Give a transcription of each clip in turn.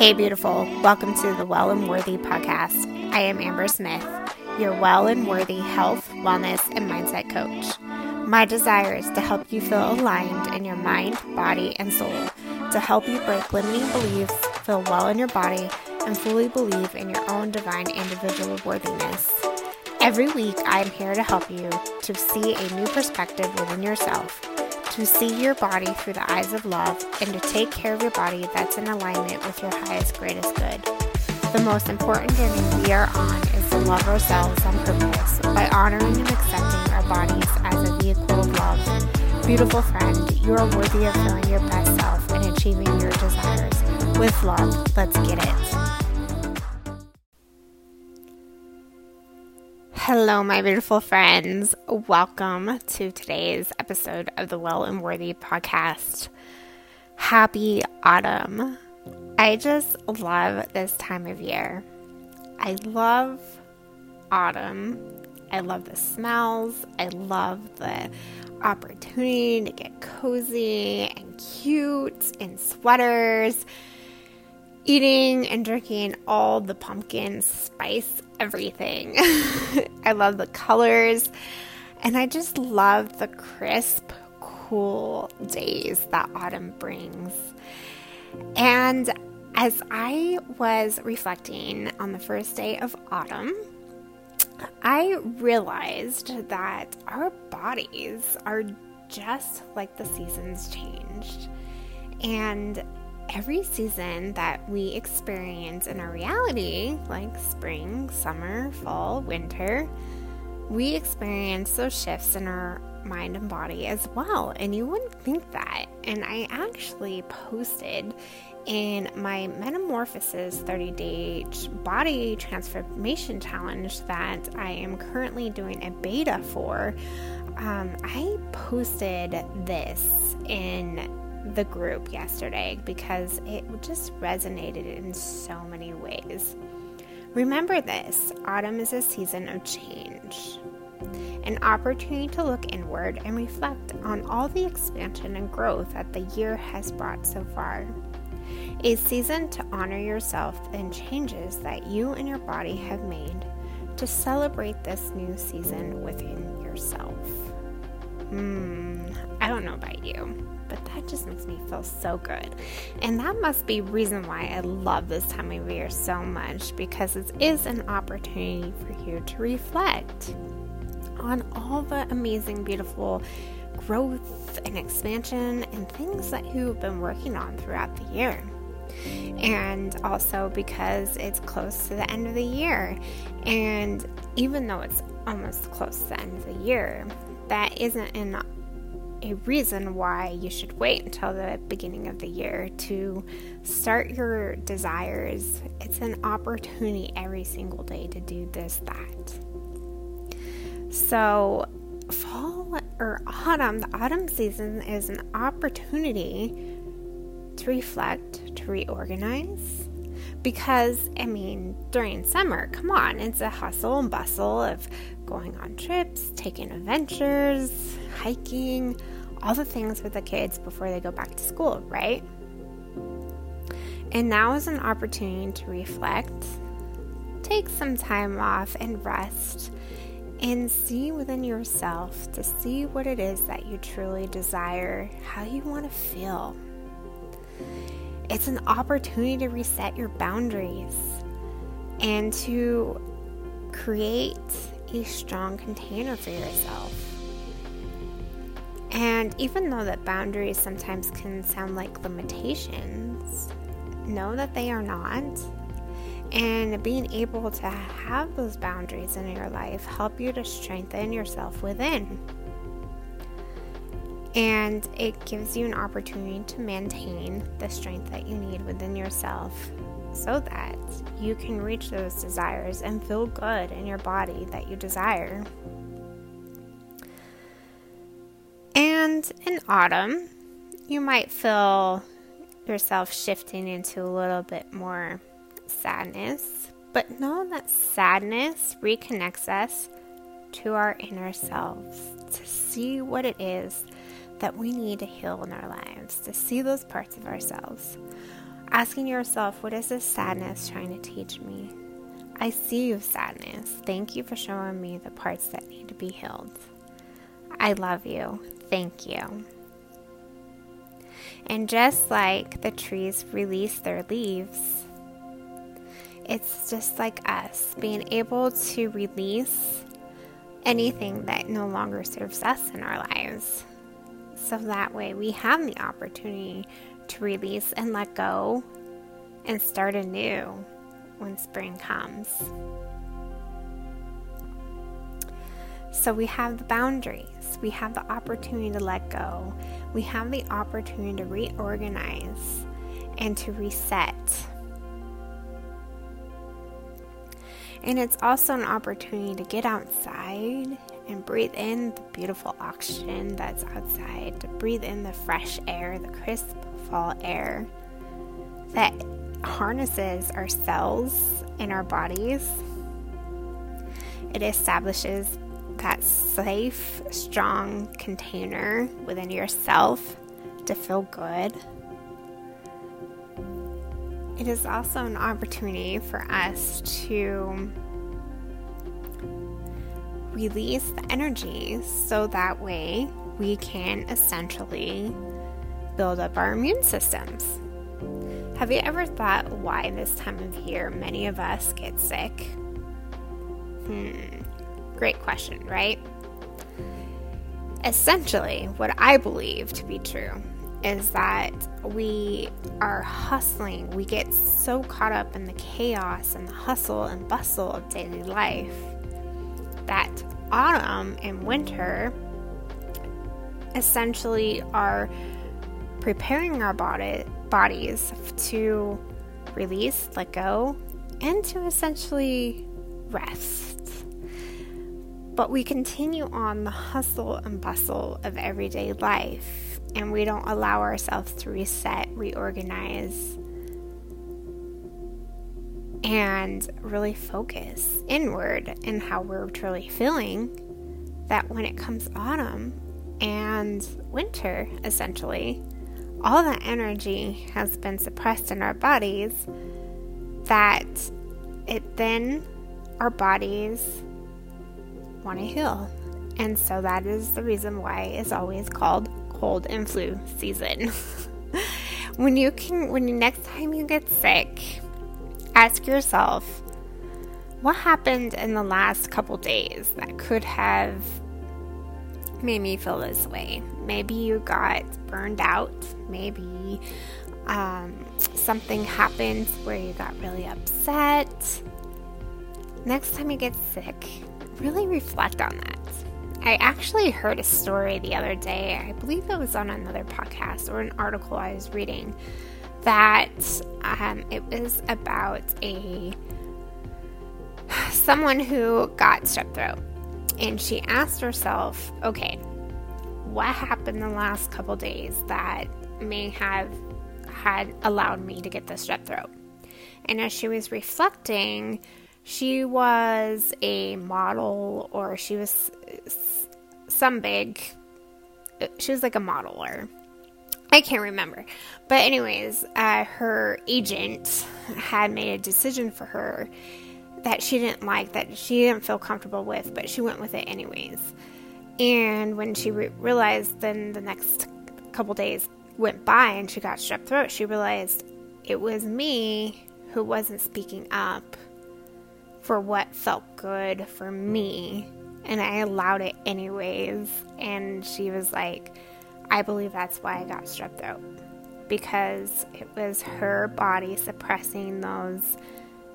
Hey, beautiful. Welcome to the Well and Worthy podcast. I am Amber Smith, your well and worthy health, wellness, and mindset coach. My desire is to help you feel aligned in your mind, body, and soul, to help you break limiting beliefs, feel well in your body, and fully believe in your own divine individual worthiness. Every week, I am here to help you to see a new perspective within yourself to see your body through the eyes of love, and to take care of your body that's in alignment with your highest, greatest good. The most important journey we are on is to love ourselves on purpose by honoring and accepting our bodies as a vehicle of love. Beautiful friend, you are worthy of feeling your best self and achieving your desires. With love, let's get it. Hello, my beautiful friends. Welcome to today's episode of the Well and Worthy podcast. Happy autumn. I just love this time of year. I love autumn. I love the smells. I love the opportunity to get cozy and cute in sweaters eating and drinking all the pumpkin spice everything. I love the colors and I just love the crisp, cool days that autumn brings. And as I was reflecting on the first day of autumn, I realized that our bodies are just like the seasons changed. And every season that we experience in our reality, like spring, summer, fall, winter, we experience those shifts in our mind and body as well. And you wouldn't think that. And I actually posted in my Metamorphosis 30 day body transformation challenge that I am currently doing a beta for. Um, I posted this in the group yesterday because it just resonated in so many ways. Remember this autumn is a season of change, an opportunity to look inward and reflect on all the expansion and growth that the year has brought so far. A season to honor yourself and changes that you and your body have made to celebrate this new season within yourself. Hmm, I don't know about you but that just makes me feel so good. And that must be reason why I love this time of year so much because it is an opportunity for you to reflect on all the amazing, beautiful growth and expansion and things that you've been working on throughout the year. And also because it's close to the end of the year. And even though it's almost close to the end of the year, that isn't an a reason why you should wait until the beginning of the year to start your desires. It's an opportunity every single day to do this, that. So, fall or autumn, the autumn season is an opportunity to reflect, to reorganize. Because, I mean, during summer, come on, it's a hustle and bustle of going on trips, taking adventures, hiking, all the things with the kids before they go back to school, right? And now is an opportunity to reflect, take some time off and rest, and see within yourself to see what it is that you truly desire, how you want to feel. It's an opportunity to reset your boundaries and to create a strong container for yourself. And even though that boundaries sometimes can sound like limitations, know that they are not. And being able to have those boundaries in your life help you to strengthen yourself within. And it gives you an opportunity to maintain the strength that you need within yourself so that you can reach those desires and feel good in your body that you desire. And in autumn, you might feel yourself shifting into a little bit more sadness, but know that sadness reconnects us to our inner selves to see what it is that we need to heal in our lives, to see those parts of ourselves. Asking yourself, what is this sadness trying to teach me? I see you, sadness. Thank you for showing me the parts that need to be healed. I love you. Thank you. And just like the trees release their leaves, it's just like us being able to release anything that no longer serves us in our lives. So that way we have the opportunity to release and let go and start anew when spring comes. So we have the boundaries, we have the opportunity to let go, we have the opportunity to reorganize and to reset. And it's also an opportunity to get outside and breathe in the beautiful oxygen that's outside, to breathe in the fresh air, the crisp fall air that harnesses our cells in our bodies. It establishes that safe, strong container within yourself to feel good. It is also an opportunity for us to release the energy so that way we can essentially build up our immune systems. Have you ever thought why this time of year many of us get sick? Hmm, great question, right? Essentially, what I believe to be true is that we are hustling. We get so caught up in the chaos and the hustle and bustle of daily life that autumn and winter essentially are preparing our body bodies to release, let go, and to essentially rest. But we continue on the hustle and bustle of everyday life, and we don't allow ourselves to reset, reorganize, and really focus inward in how we're truly feeling. That when it comes autumn and winter, essentially, all that energy has been suppressed in our bodies that it then our bodies want to heal. And so that is the reason why it's always called cold and flu season. when you can when next time you get sick, ask yourself what happened in the last couple days that could have made me feel this way. Maybe you got burned out. Maybe um, something happened where you got really upset. Next time you get sick, really reflect on that. I actually heard a story the other day. I believe it was on another podcast or an article I was reading that um, it was about a someone who got strep throat and she asked herself, okay, what happened the last couple days that may have had allowed me to get the strep throat? And as she was reflecting, she was a model or she was some big, she was like a model or I can't remember. But, anyways, uh, her agent had made a decision for her that she didn't like, that she didn't feel comfortable with, but she went with it anyways. And when she re- realized, then the next couple days went by and she got strep throat, she realized it was me who wasn't speaking up for what felt good for me. And I allowed it anyways. And she was like, I believe that's why I got strep throat. Because it was her body suppressing those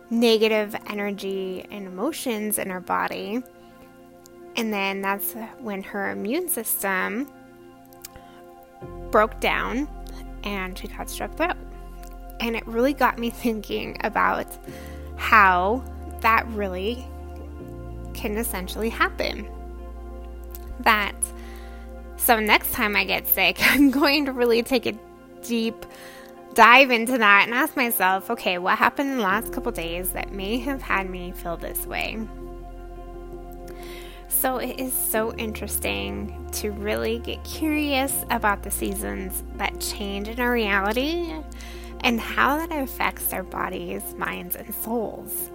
negative energy and emotions in her body. And then that's when her immune system broke down and she got strep throat. And it really got me thinking about how that really can essentially happen. That so next time I get sick, I'm going to really take a deep dive into that and ask myself, okay, what happened in the last couple days that may have had me feel this way? So it is so interesting to really get curious about the seasons that change in our reality and how that affects our bodies, minds, and souls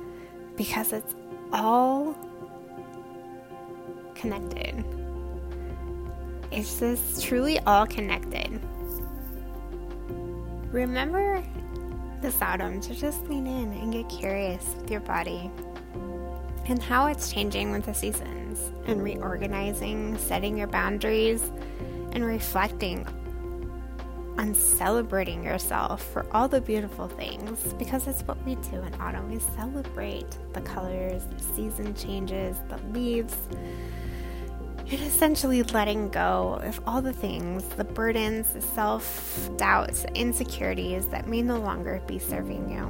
because it's all connected. It's just truly all connected. Remember this autumn to just lean in and get curious with your body and how it's changing with the seasons and reorganizing, setting your boundaries, and reflecting on celebrating yourself for all the beautiful things because it's what we do in autumn. We celebrate the colors, the season changes, the leaves, and essentially letting go of all the things, the burdens, the self doubts, insecurities that may no longer be serving you.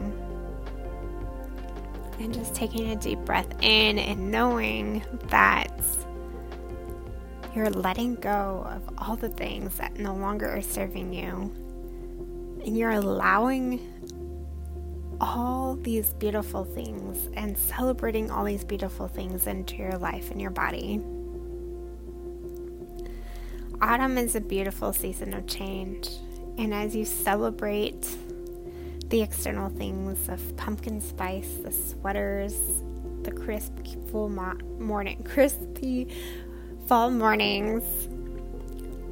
And just taking a deep breath in and knowing that you're letting go of all the things that no longer are serving you. And you're allowing all these beautiful things and celebrating all these beautiful things into your life and your body. Autumn is a beautiful season of change. And as you celebrate the external things of pumpkin spice, the sweaters, the crisp full mo- morning, crispy fall mornings,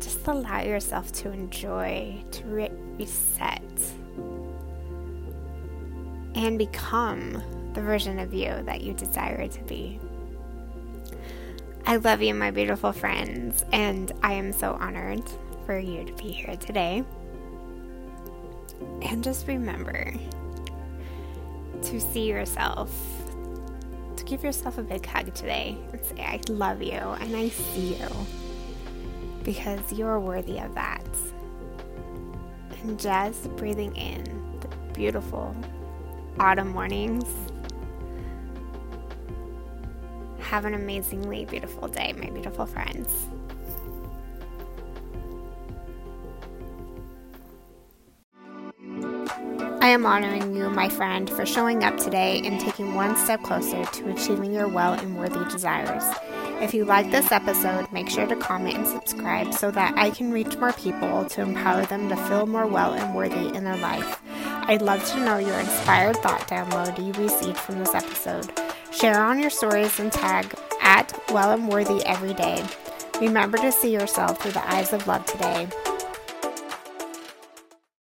just allow yourself to enjoy, to re- reset, and become the version of you that you desire to be. I love you, my beautiful friends, and I am so honored for you to be here today. And just remember to see yourself to give yourself a big hug today and say, I love you and I see you because you're worthy of that. And just breathing in the beautiful autumn mornings. Have an amazingly beautiful day, my beautiful friends. I am honoring you, my friend, for showing up today and taking one step closer to achieving your well and worthy desires. If you like this episode, make sure to comment and subscribe so that I can reach more people to empower them to feel more well and worthy in their life. I'd love to know your inspired thought download you received from this episode. Share on your stories and tag at well and worthy every day. Remember to see yourself through the eyes of love today